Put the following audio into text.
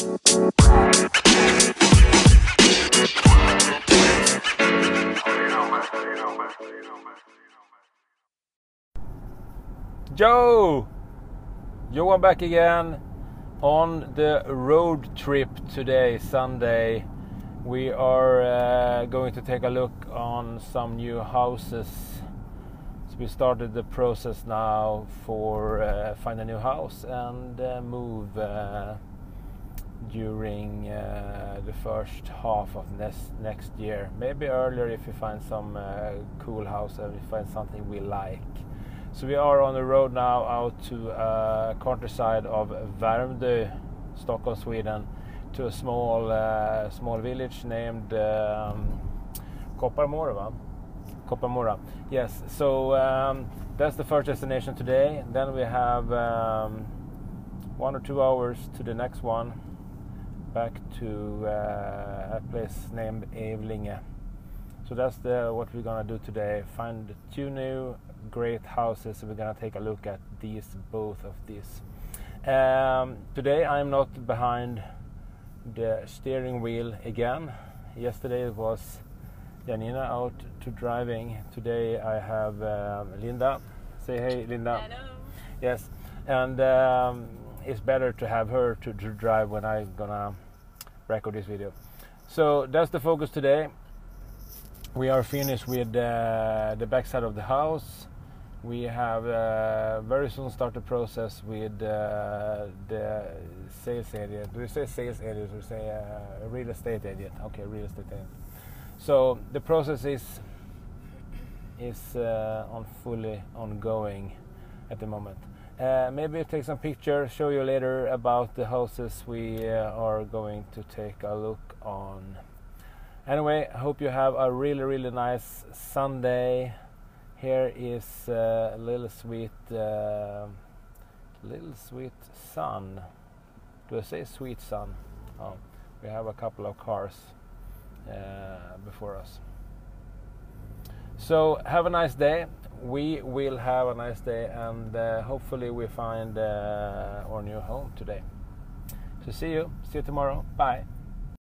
Joe! Johan back again on the road trip today, Sunday. We are uh, going to take a look on some new houses. So we started the process now for uh, find a new house and uh, move uh, during uh, the first half of next next year. Maybe earlier if we find some uh, cool house and we find something we like. So we are on the road now out to uh, countryside of Värmdö, Stockholm, Sweden, to a small uh, small village named um, Kopparmora. Kopparmora. Yes. So um, that's the first destination today. Then we have um, one or two hours to the next one, back to uh, a place named Evelinge. So that's the what we're gonna do today. Find two new great houses. We're gonna take a look at these, both of these. Um, today I'm not behind the steering wheel again. Yesterday it was Janina out to driving. Today I have um, Linda. Say hey, Linda. Hello. Yes, and um, it's better to have her to, to drive when I'm gonna record this video. So that's the focus today we are finished with uh, the backside of the house. We have uh, very soon start the process with uh, the sales area. Do we say sales? Do we say uh, real estate agent? Okay, real estate agent. So the process is is uh, on fully ongoing at the moment. Uh, maybe take some pictures, show you later about the houses we are going to take a look on. Anyway, I hope you have a really, really nice Sunday. Here is uh, a little sweet, uh, little sweet sun. Do I say sweet sun? Oh, we have a couple of cars uh, before us. So have a nice day. We will have a nice day, and uh, hopefully we find uh, our new home today. So see you. See you tomorrow. Bye.